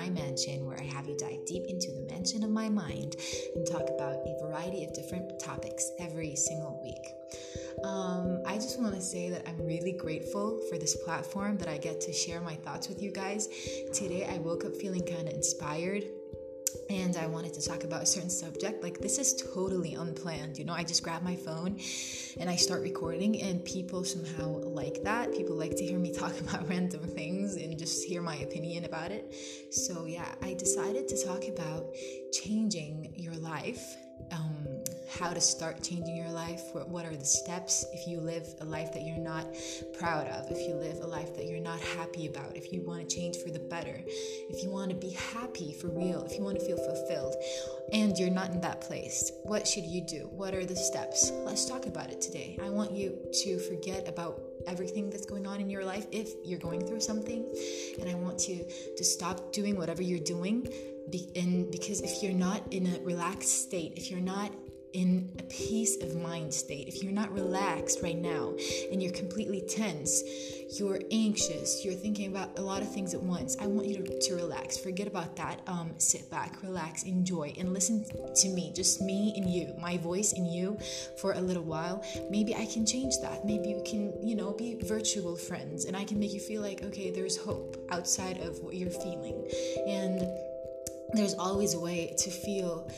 My Mansion, where I have you dive deep into the mansion of my mind and talk about a variety of different topics every single week. Um, I just want to say that I'm really grateful for this platform that I get to share my thoughts with you guys. Today, I woke up feeling kind of inspired and I wanted to talk about a certain subject. Like, this is totally unplanned. You know, I just grab my phone and I start recording, and people somehow like that. People like to hear me talk about random things and just hear my opinion about it. So, yeah, I decided to talk about changing your life. Um, how to start changing your life, what are the steps if you live a life that you're not proud of, if you live a life that you're not happy about, if you want to change for the better, if you want to be happy for real, if you want to feel fulfilled, and you're not in that place, what should you do? What are the steps? Let's talk about it today. I want you to forget about everything that's going on in your life if you're going through something, and I want you to stop doing whatever you're doing. Be- and because if you're not in a relaxed state, if you're not in a peace of mind state, if you're not relaxed right now and you're completely tense, you're anxious, you're thinking about a lot of things at once, I want you to, to relax. Forget about that. Um, sit back, relax, enjoy, and listen to me, just me and you, my voice and you for a little while. Maybe I can change that. Maybe we can, you know, be virtual friends and I can make you feel like, okay, there's hope outside of what you're feeling. And there's always a way to feel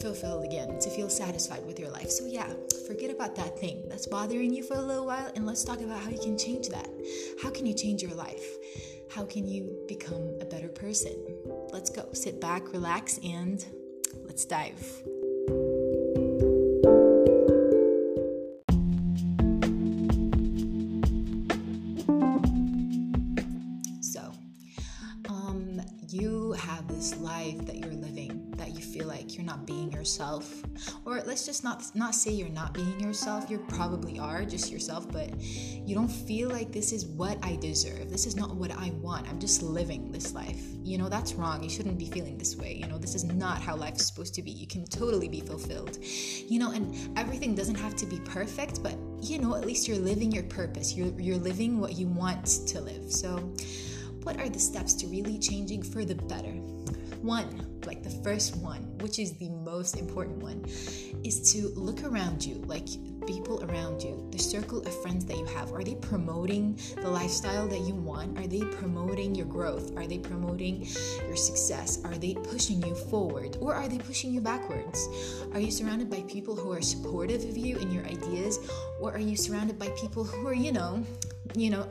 fulfilled again, to feel satisfied with your life. So, yeah, forget about that thing that's bothering you for a little while and let's talk about how you can change that. How can you change your life? How can you become a better person? Let's go. Sit back, relax, and let's dive. Yourself or let's just not not say you're not being yourself. You probably are just yourself but you don't feel like this is what i deserve. This is not what i want. I'm just living this life. You know that's wrong. You shouldn't be feeling this way. You know this is not how life is supposed to be. You can totally be fulfilled. You know and everything doesn't have to be perfect but you know at least you're living your purpose. You're you're living what you want to live. So what are the steps to really changing for the better one, like the first one, which is the most important one, is to look around you, like people around you, the circle of friends that you have. Are they promoting the lifestyle that you want? Are they promoting your growth? Are they promoting your success? Are they pushing you forward or are they pushing you backwards? Are you surrounded by people who are supportive of you and your ideas or are you surrounded by people who are, you know, you know,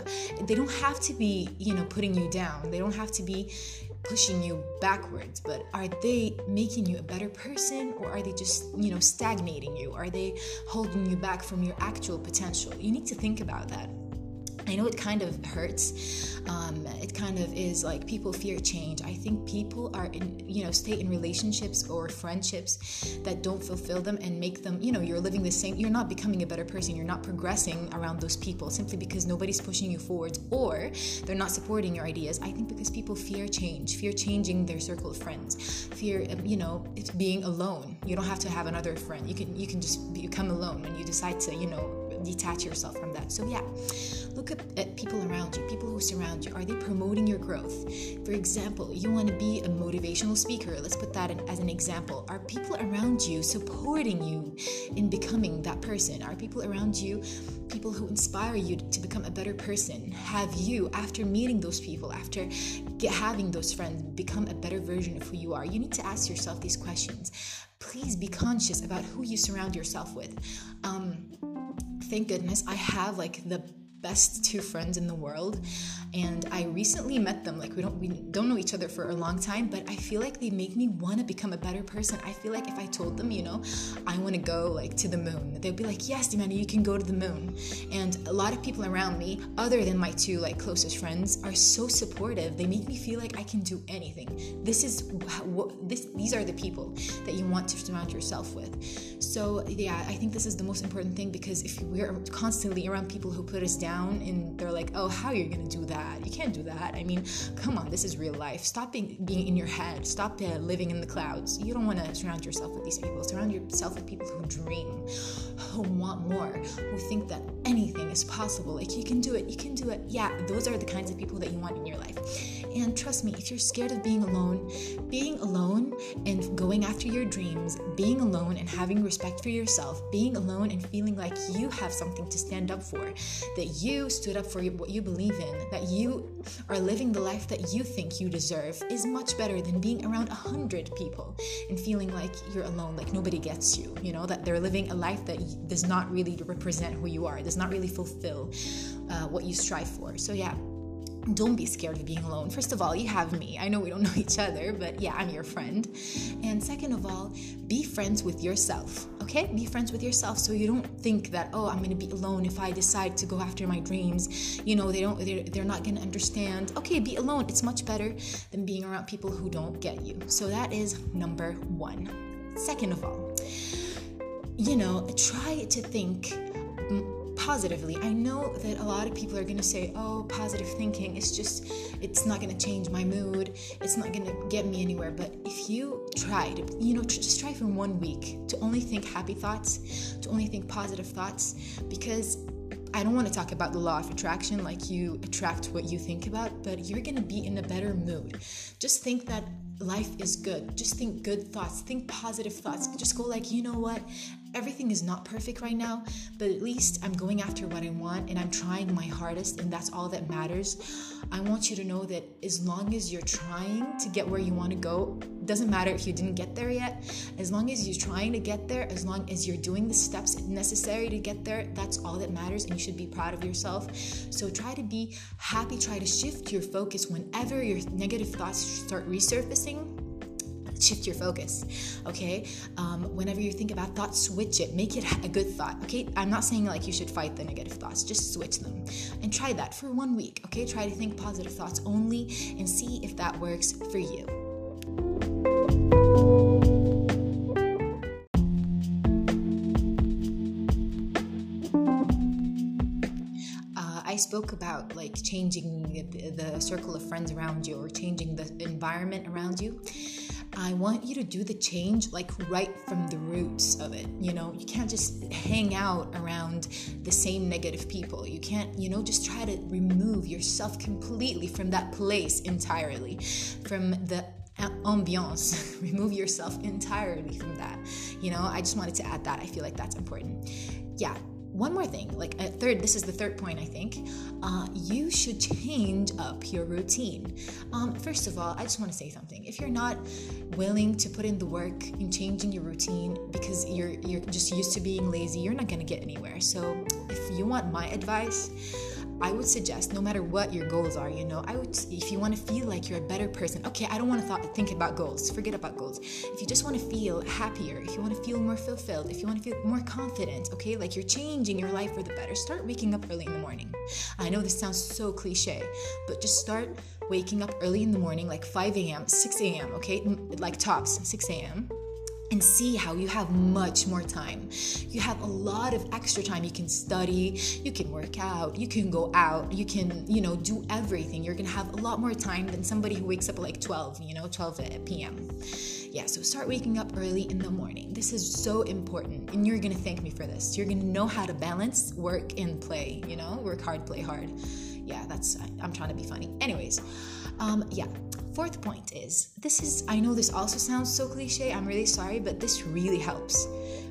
they don't have to be, you know, putting you down. They don't have to be pushing you backwards, but are they making you a better person or are they just, you know, stagnating you? Are they holding you back from your actual potential? You need to think about that. I know it kind of hurts. Um, it kind of is like people fear change. I think people are in, you know, stay in relationships or friendships that don't fulfill them and make them, you know, you're living the same, you're not becoming a better person. You're not progressing around those people simply because nobody's pushing you forward or they're not supporting your ideas. I think because people fear change, fear changing their circle of friends, fear, you know, it's being alone. You don't have to have another friend. You can, you can just become alone when you decide to, you know, detach yourself from that. So, yeah, look at, at, people around you, people who surround you. Are they promoting your growth? For example, you want to be a motivational speaker. Let's put that in, as an example. Are people around you supporting you in becoming that person? Are people around you people who inspire you to become a better person? Have you, after meeting those people, after get, having those friends, become a better version of who you are? You need to ask yourself these questions. Please be conscious about who you surround yourself with. Um, thank goodness I have like the best two friends in the world and I recently met them. Like we don't we don't know each other for a long time but I feel like they make me want to become a better person. I feel like if I told them you know I want to go like to the moon they'd be like yes Dimani you can go to the moon. And a lot of people around me other than my two like closest friends are so supportive. They make me feel like I can do anything. This is what this these are the people that you want to surround yourself with. So yeah I think this is the most important thing because if we're constantly around people who put us down down and they're like, oh, how are you gonna do that? You can't do that. I mean, come on, this is real life. Stop being, being in your head. Stop uh, living in the clouds. You don't want to surround yourself with these people. Surround yourself with people who dream, who want more, who think that anything is possible. Like you can do it. You can do it. Yeah, those are the kinds of people that you want in your life. And trust me, if you're scared of being alone, being alone and going after your dreams, being alone and having respect for yourself, being alone and feeling like you have something to stand up for, that you stood up for what you believe in, that you are living the life that you think you deserve is much better than being around a hundred people and feeling like you're alone, like nobody gets you, you know, that they're living a life that does not really represent who you are, does not really fulfill uh, what you strive for. So, yeah don't be scared of being alone. First of all, you have me. I know we don't know each other, but yeah, I'm your friend. And second of all, be friends with yourself. Okay? Be friends with yourself so you don't think that, oh, I'm to be alone if I decide to go after my dreams. You know, they don't they're, they're not to understand. Okay, be alone. It's much better than being around people who don't get you. So that is number 1. Second of all, you know, try to think positively. I know that a lot of people are going to say, oh, positive thinking, it's just, it's not going to change my mood, it's not going to get me anywhere. But if you try to, you know, just try for one week to only think happy thoughts, to only think positive thoughts, because I don't want to talk about the law of attraction, like you attract what you think about, but you're going to be in a better mood. Just think that life is good. Just think good thoughts, think positive thoughts. Just go like, you know what? everything is not perfect right now, but at least I'm going after what I want and I'm trying my hardest, and that's all that matters. I want you to know that as long as you're trying to get where you want to go, doesn't matter if you didn't get there yet, as long as you're trying to get there, as long as you're doing the steps necessary to get there, that's all that matters, and you should be proud of yourself. So try to be happy, try to shift your focus whenever your negative thoughts start resurfacing shift your focus okay? Um, whenever you think about thoughts switch it. Make it a good thought okay? I'm not saying like you should fight the negative thoughts. Just switch them and try that for one week okay? Try to think positive thoughts only and see if that works for you spoke about like changing the, the, circle of friends around you or changing the environment around you. I want you to do the change like right from the roots of it. You know, you can't just hang out around the same negative people. You can't, you know, just try to remove yourself completely from that place entirely, from the ambiance. remove yourself entirely from that. You know, I just wanted to add that. I feel like that's important. Yeah, one more thing like a third this is the third point i think. Uh, you should change up your routine. Um, first of all i just want to say something. If you're not willing to put in the work in changing your routine because you're you're just used to being lazy you're not going to get anywhere. So if you want my advice I would suggest, no matter what your goals are, you know, I would, if you want to feel like you're a better person, okay, I don't want to th- think about goals, forget about goals. If you just want to feel happier, if you want to feel more fulfilled, if you want to feel more confident, okay, like you're changing your life for the better, start waking up early in the morning. I know this sounds so cliche, but just start waking up early in the morning, like 5 a.m., 6 a.m., okay, like tops, 6 a.m and see how you have much more time. You have a lot of extra time. You can study, you can work out, you can go out, you can, you know, do everything. You're gonna have a lot more time than somebody who wakes up like 12, you know, 12 p.m. Yeah, so start waking up early in the morning. This is so important, and you're gonna thank me for this. You're gonna know how to balance work and play, you know, work hard, play hard. Yeah, that's, I'm trying to be funny. Anyways, um, yeah, fourth point is this is, I know this also sounds so cliche, I'm really sorry, but this really helps.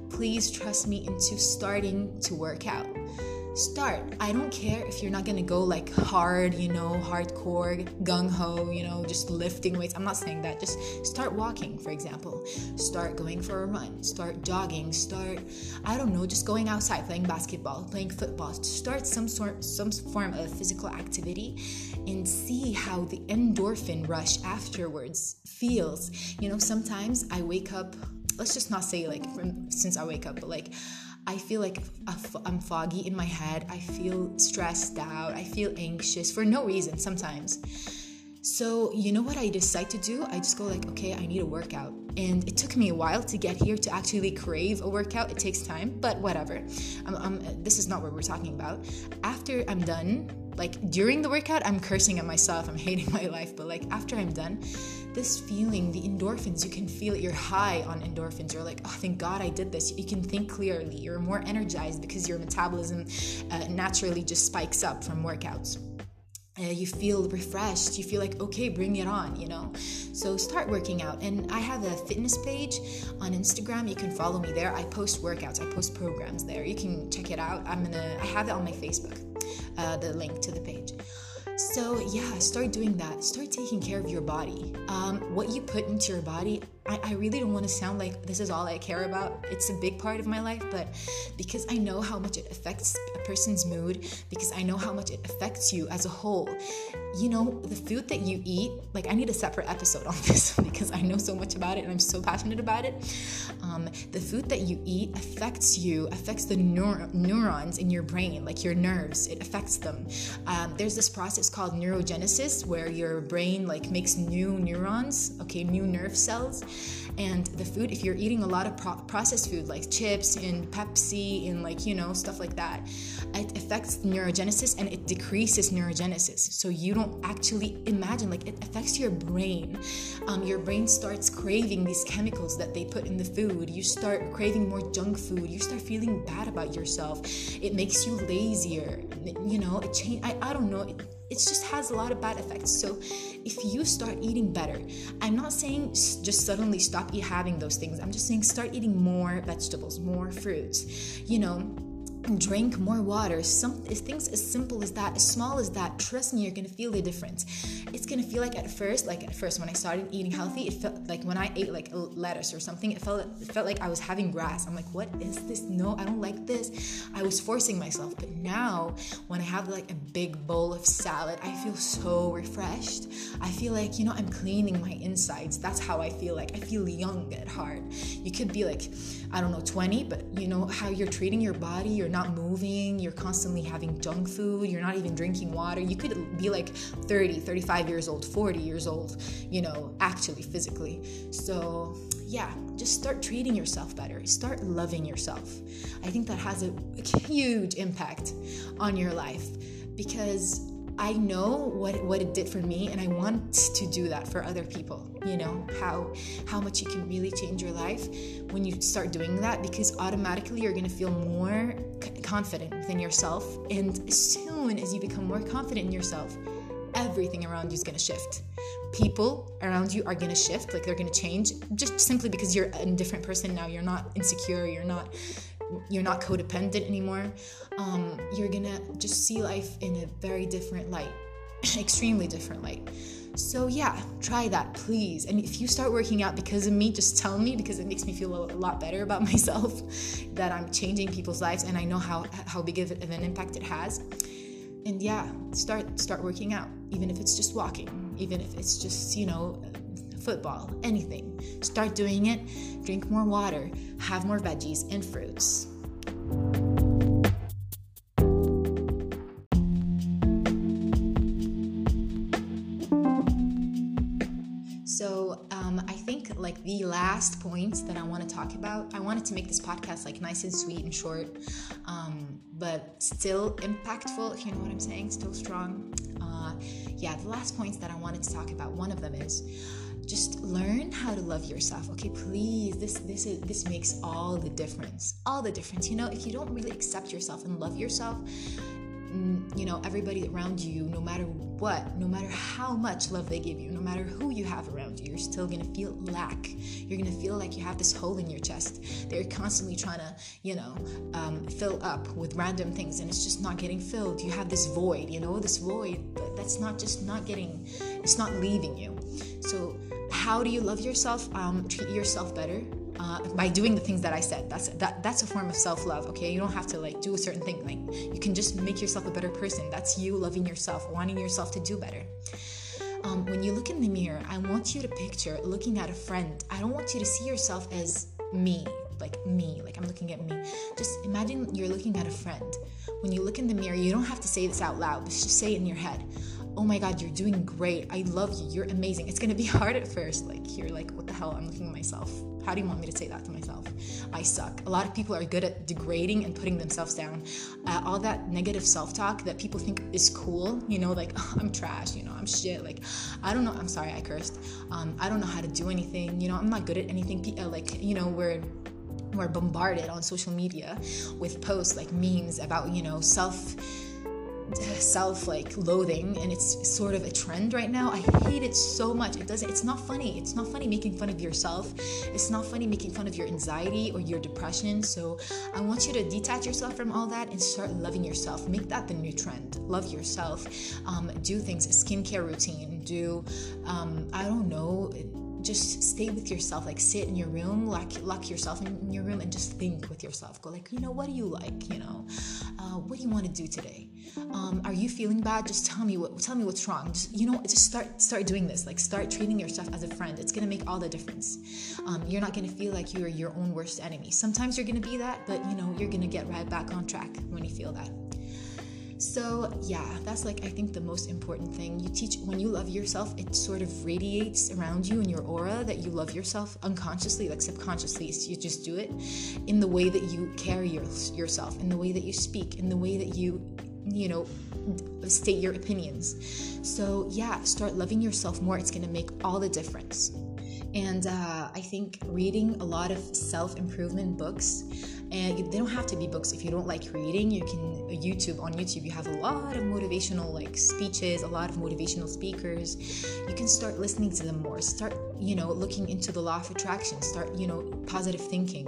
Please trust me into starting to work out start. I don't care if you're not gonna go like hard, you know, hardcore, gung ho, you know, just lifting weights. I'm not saying that. Just start walking, for example. Start going for a run. Start jogging. Start, I don't know, just going outside, playing basketball, playing football. Start some sort, some form of physical activity, and see how the endorphin rush afterwards feels. You know, sometimes I wake up. Let's just not say like from since I wake up, but like I feel like I'm foggy in my head. I feel stressed out. I feel anxious for no reason sometimes. So, you know what I decide to do? I just go like, okay, I need a workout. And it took me a while to get here to actually crave a workout. It takes time, but whatever. I'm, I'm, this is not what we're talking about. After I'm done, like during the workout, I'm cursing at myself, I'm hating my life, but like after I'm done, this feeling, the endorphins, you can feel it. You're high on endorphins. You're like, oh, thank God I did this. You can think clearly. You're more energized because your metabolism uh, naturally just spikes up from workouts uh, you feel refreshed you feel like okay bring it on you know so start working out and i have a fitness page on instagram you can follow me there i post workouts i post programs there you can check it out i'm gonna i have it on my facebook uh, the link to the page. So yeah start doing that. Start taking care of your body. Um, what you put into your body I, I really don't want to sound like this is all I care about. It's a big part of my life, but because I know how much it affects a person's mood, because I know how much it affects you as a whole, you know, the food that you eat, like I need a separate episode on this because I know so much about it and I'm so passionate about it. Um, the food that you eat affects you, affects the neur- neurons in your brain, like your nerves, it affects them. Um, there's this process called neurogenesis where your brain like makes new neurons, okay, new nerve cells and the food if you're eating a lot of pro- processed food like chips and pepsi and like you know stuff like that it affects neurogenesis and it decreases neurogenesis. So you don't actually imagine like it affects your brain. Um, your brain starts craving these chemicals that they put in the food. You start craving more junk food. You start feeling bad about yourself. It makes you lazier. You know it change I, I don't know. It, it just has a lot of bad effects. So if you start eating better, I'm not saying just suddenly stop having those things. I'm just saying start eating more vegetables, more fruits. You know, drink more water. Some things as simple as that as small as that trust me you're gonna feel the difference. It's gonna feel like at first like at first when i started eating healthy it felt like when i ate like lettuce or something it felt it felt like i was having grass. I'm like what is this? No i don't like this. I was forcing myself but now when i have like a big bowl of salad i feel so refreshed. I feel like you know i'm cleaning my insides. That's how i feel like. I feel young at heart. You could be like i don't know 20 but you know how you're treating your body you're not moving, you're constantly having junk food, you're not even drinking water. You could be like 30, 35 years old, 40 years old, you know, actually physically. So, yeah, just start treating yourself better. Start loving yourself. I think that has a huge impact on your life because I know what what it did for me and I want to do that for other people. You know, how how much you can really change your life when you start doing that because automatically you're going to feel more confident within yourself and as soon as you become more confident in yourself, everything around you is going to shift. People around you are going to shift, like they're going to change just simply because you're a different person now. You're not insecure, you're not you're not codependent anymore. Um, you're gonna just see life in a very different light, extremely different light. So, yeah, try that, please. And if you start working out because of me, just tell me because it makes me feel a lot better about myself that I'm changing people's lives and I know how, how big of an impact it has. And yeah, start start working out, even if it's just walking, even if it's just, you know, football, anything. Start doing it, drink more water, have more veggies and fruits. So, um, I think like the last points that I want to talk about, I wanted to make this podcast like nice and sweet and short, um, but still impactful, if you know what I'm saying, still strong. Uh, yeah, the last points that I wanted to talk about, one of them is just learn how to love yourself. Okay please this this is this makes all the difference. All the difference you know if you don't really accept yourself and love yourself mm, you know everybody around you no matter what no matter how much love they give you no matter who you have around you you're still gonna feel lack. You're gonna feel like you have this hole in your chest. They're constantly trying to you know um, fill up with random things and it's just not getting filled. You have this void you know this void that's not just not getting it's not leaving you. So how do you love yourself? Um, treat yourself better. Uh, by doing the things that I said. That's that that's a form of self-love. Okay, you don't have to like do a certain thing. Like you can just make yourself a better person. That's you loving yourself, wanting yourself to do better. Um, when you look in the mirror, I want you to picture looking at a friend. I don't want you to see yourself as me, like me, like I'm looking at me. Just imagine you're looking at a friend. When you look in the mirror, you don't have to say this out loud. Just say it in your head. Oh my god you're doing great. I love you. You're amazing. It's gonna be hard at first like you're like what the hell? I'm looking at myself. How do you want me to say that to myself? I suck. A lot of people are good at degrading and putting themselves down. Uh, all that negative self-talk that people think is cool you know like oh, i'm trash you know i'm shit like i don't know i'm sorry i cursed. Um, i don't know how to do anything you know i'm not good at anything. Uh, like you know we're we're bombarded on social media with posts like memes about you know self self like loathing and it's sort of a trend right now. I hate it so much. It doesn't it's not funny. It's not funny making fun of yourself. It's not funny making fun of your anxiety or your depression. So i want you to detach yourself from all that and start loving yourself. Make that the new trend. Love yourself. Um, do things a skincare routine. Do um, i don't know just stay with yourself like sit in your room lock, lock yourself in your room and just think with yourself. Go like you know what do you like you know? Uh, what do you want to do today? Um, are you feeling bad? Just tell me what tell me what's wrong. Just you know just start start doing this. Like start treating yourself as a friend. It's gonna make all the difference. Um, you're not gonna feel like you're your own worst enemy. Sometimes you're gonna be that but you know you're gonna get right back on track when you feel that so, yeah, that's like I think the most important thing. You teach when you love yourself, it sort of radiates around you in your aura that you love yourself unconsciously, like subconsciously. You just do it in the way that you carry your, yourself, in the way that you speak, in the way that you, you know, state your opinions. So, yeah, start loving yourself more. It's going to make all the difference. And uh, I think reading a lot of self improvement books and they don't have to be books. If you don't like reading you can uh, youtube on youtube you have a lot of motivational like speeches a lot of motivational speakers. You can start listening to them more. Start you know looking into the law of attraction. Start you know positive thinking.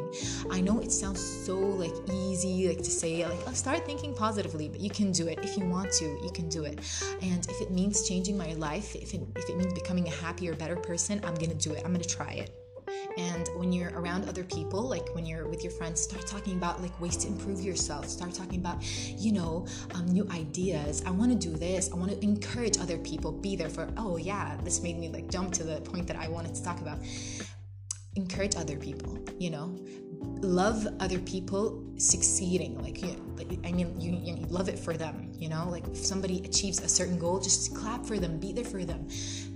I know it sounds so like easy like to say like oh, start thinking positively but you can do it. If you want to you can do it. And if it means changing my life if it, if it means becoming a happier better person i'm gonna do it. I'm gonna try it and when you're around other people like when you're with your friends start talking about like ways to improve yourself. Start talking about you know um, new ideas. I want to do this. I want to encourage other people. Be there for oh yeah this made me like jump to the point that i wanted to talk about. Encourage other people you know love other people succeeding like you i mean you, you love it for them you know? Like if somebody achieves a certain goal just clap for them be there for them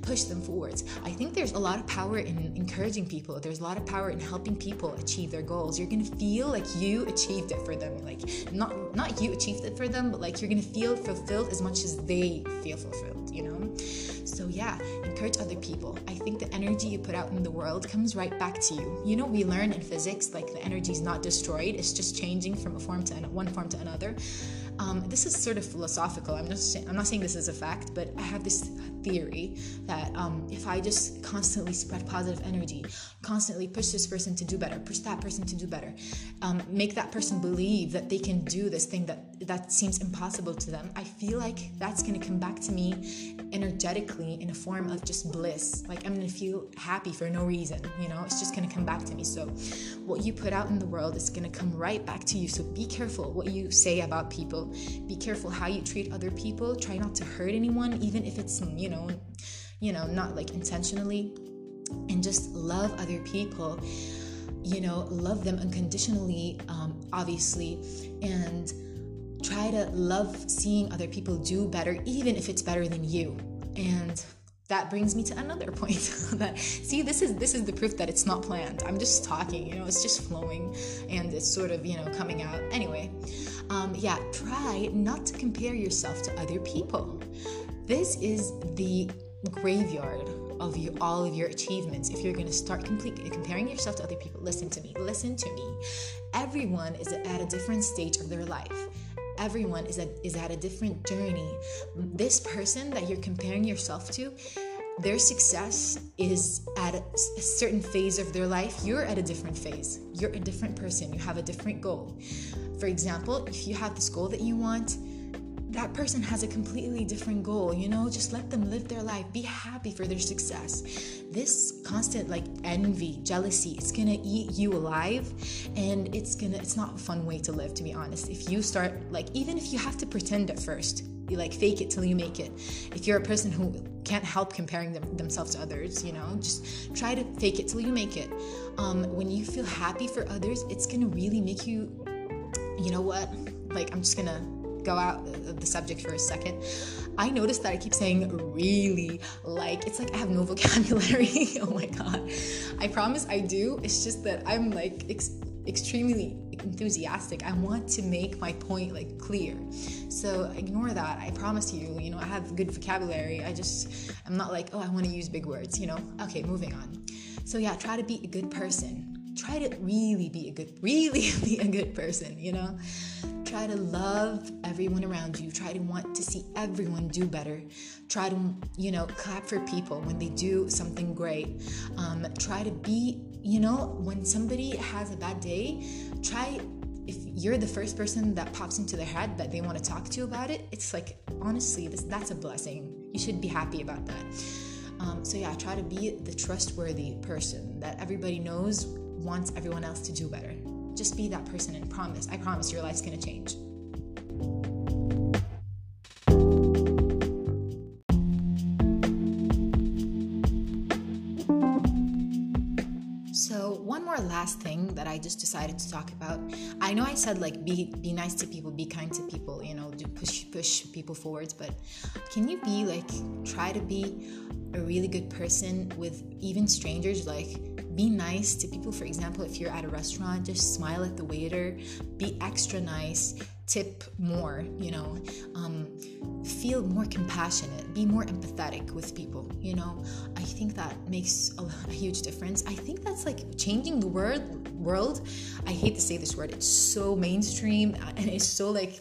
push them forwards. I think there's a lot of power in encouraging people. There's a lot of power in helping people achieve their goals. You're gonna feel like you achieved it for them like not not you achieved it for them but like you're gonna feel fulfilled as much as they feel fulfilled you know? So yeah encourage other people. I think the energy you put out in the world comes right back to you. You know we learn in physics like the energy is not destroyed it's just changing from a form to one form to another um, this is sort of philosophical. I'm just I'm not saying this is a fact, but I have this theory that um, if I just constantly spread positive energy, constantly push this person to do better, push that person to do better, um, make that person believe that they can do this thing that that seems impossible to them, I feel like that's gonna come back to me energetically in a form of just bliss. Like I'm gonna feel happy for no reason. You know, it's just gonna come back to me. So what you put out in the world is gonna come right back to you. So be careful what you say about people be careful how you treat other people. Try not to hurt anyone even if it's you know you know not like intentionally. And just love other people. You know love them unconditionally um, obviously. And try to love seeing other people do better even if it's better than you. And that brings me to another point that see this is this is the proof that it's not planned. I'm just talking you know it's just flowing and it's sort of you know coming out. Anyway um, yeah try not to compare yourself to other people. This is the graveyard of you, all of your achievements. If you're going to start completely comparing yourself to other people listen to me listen to me. Everyone is at a different stage of their life. Everyone is at, is at a different journey. This person that you're comparing yourself to, their success is at a, certain phase of their life. You're at a different phase. You're a different person. You have a different goal. For example, if you have this goal that you want, that person has a completely different goal you know just let them live their life be happy for their success this constant like envy jealousy it's gonna eat you alive and it's gonna it's not a fun way to live to be honest if you start like even if you have to pretend at first you like fake it till you make it if you're a person who can't help comparing them, themselves to others you know just try to fake it till you make it um, when you feel happy for others it's gonna really make you you know what like i'm just gonna go out of the subject for a second, I noticed that I keep saying really like it's like I have no vocabulary. oh my god. I promise I do. It's just that I'm like ex- extremely enthusiastic. I want to make my point like clear. So ignore that. I promise you, you know, I have good vocabulary. I just I'm not like, oh, I want to use big words, you know. Okay, moving on. So yeah, try to be a good person. Try to really be a good really be a good person, you know? Try to love everyone around you. Try to want to see everyone do better. Try to, you know, clap for people when they do something great. Um, try to be, you know, when somebody has a bad day, try if you're the first person that pops into their head that they want to talk to about it, it's like honestly, this, that's a blessing. You should be happy about that. Um, so yeah, try to be the trustworthy person that everybody knows wants everyone else to do better. Just be that person and promise. I promise your life's gonna change. Last thing that I just decided to talk about. I know I said like be be nice to people, be kind to people, you know, do push push people forwards, but can you be like try to be a really good person with even strangers like be nice to people. For example, if you're at a restaurant, just smile at the waiter, be extra nice, tip more, you know, um, feel more compassionate, be more empathetic with people, you know. I think that makes a, a huge difference. I think that's like changing the world. World. I hate to say this word. It's so mainstream and it's so like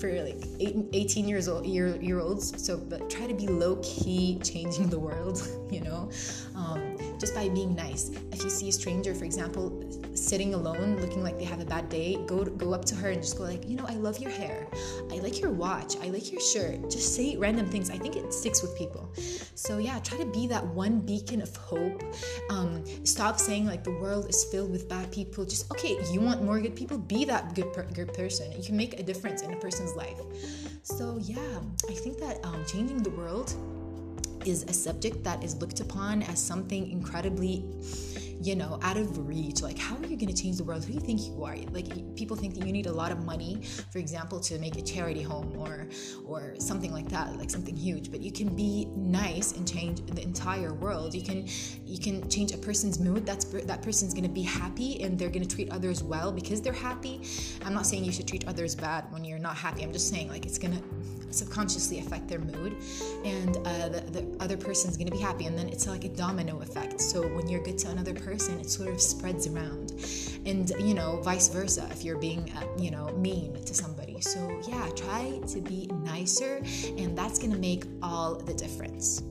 for like 18 years old year, year olds so but try to be low key changing the world you know um, just by being nice. If you see a stranger, for example, sitting alone, looking like they have a bad day, go go up to her and just go like, you know, I love your hair, I like your watch, I like your shirt. Just say random things. I think it sticks with people. So yeah, try to be that one beacon of hope. Um, stop saying like the world is filled with bad people. Just okay, you want more good people, be that good per- good person. You can make a difference in a person's life. So yeah, I think that um, changing the world is a subject that is looked upon as something incredibly you know, out of reach. Like, how are you going to change the world? Who do you think you are? Like, people think that you need a lot of money, for example, to make a charity home or or something like that, like something huge. But you can be nice and change the entire world. You can you can change a person's mood. That's that person's going to be happy and they're going to treat others well because they're happy. I'm not saying you should treat others bad when you're not happy. I'm just saying like it's going to subconsciously affect their mood and uh, the, the other person's going to be happy and then it's like a domino effect so when you're good to another person it sort of spreads around. And, you know, vice versa if you're being, uh, you know, mean to somebody. So, yeah, try to be nicer, and that's gonna make all the difference.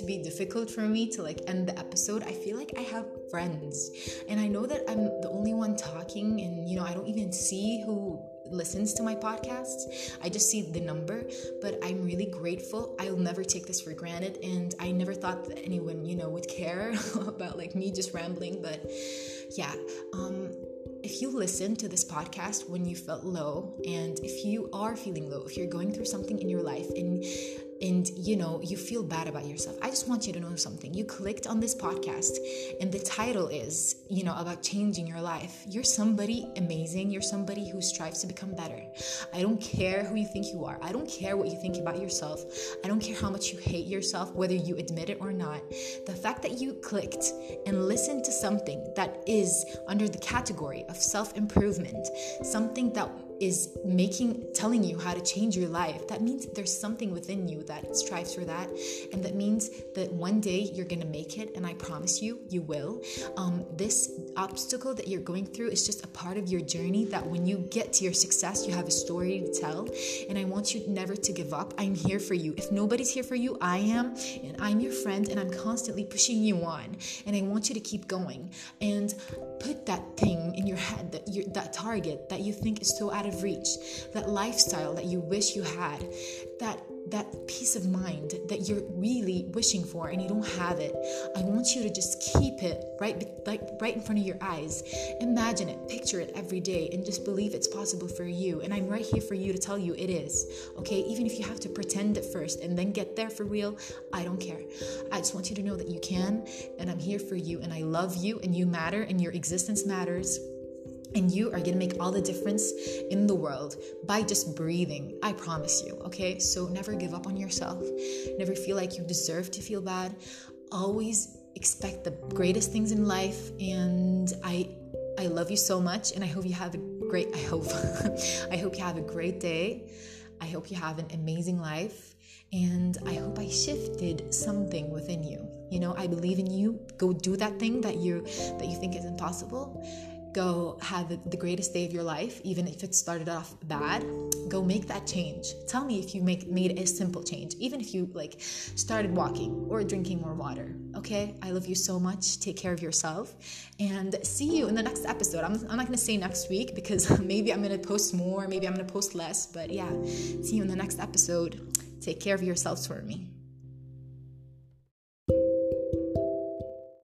To be difficult for me to like end the episode i feel like i have friends and i know that i'm the only one talking and you know i don't even see who listens to my podcasts. I just see the number, but I'm really grateful. I'll never take this for granted and I never thought that anyone, you know, would care about like me just rambling, but yeah, um if you listen to this podcast when you felt low and if you are feeling low, if you're going through something in your life and and you know you feel bad about yourself i just want you to know something. You clicked on this podcast and the title is you know about changing your life. You're somebody amazing. You're somebody who strives to become better. I don't care who you think you are. I don't care what you think about yourself. I don't care how much you hate yourself whether you admit it or not. The fact that you clicked and listened to something that is under the category of self-improvement something that is making telling you how to change your life that means there's something within you that strives for that. And that means that one day you're gonna make it and i promise you you will. Um, this obstacle that you're going through is just a part of your journey that when you get to your success you have a story to tell. And i want you never to give up. I'm here for you. If nobody's here for you i am and i'm your friend and i'm constantly pushing you on. And i want you to keep going. And put that thing in your head that you that target that you think is so out of reach that lifestyle that you wish you had that that peace of mind that you're really wishing for and you don't have it i want you to just keep it right like right in front of your eyes. Imagine it picture it every day and just believe it's possible for you. And i'm right here for you to tell you it is okay? Even if you have to pretend at first and then get there for real i don't care. I, just want you to know that you can, and I'm here for you, and I love you, and you matter, and your existence matters. And you are gonna make all the difference in the world by just breathing. I promise you, okay? So never give up on yourself. Never feel like you deserve to feel bad. Always expect the greatest things in life. And I I love you so much, and I hope you have a great. I hope, I hope you have a great day. I hope you have an amazing life, and I hope I shifted something within you. You know, I believe in you. Go do that thing that you that you think is impossible, go have the greatest day of your life even if it started off bad go make that change. Tell me if you make made a simple change even if you like started walking or drinking more water okay? I love you so much. Take care of yourself. And see you in the next episode. I'm, I'm not gonna say next week because maybe i'm gonna post more maybe i'm gonna post less but yeah see you in the next episode. Take care of yourselves for me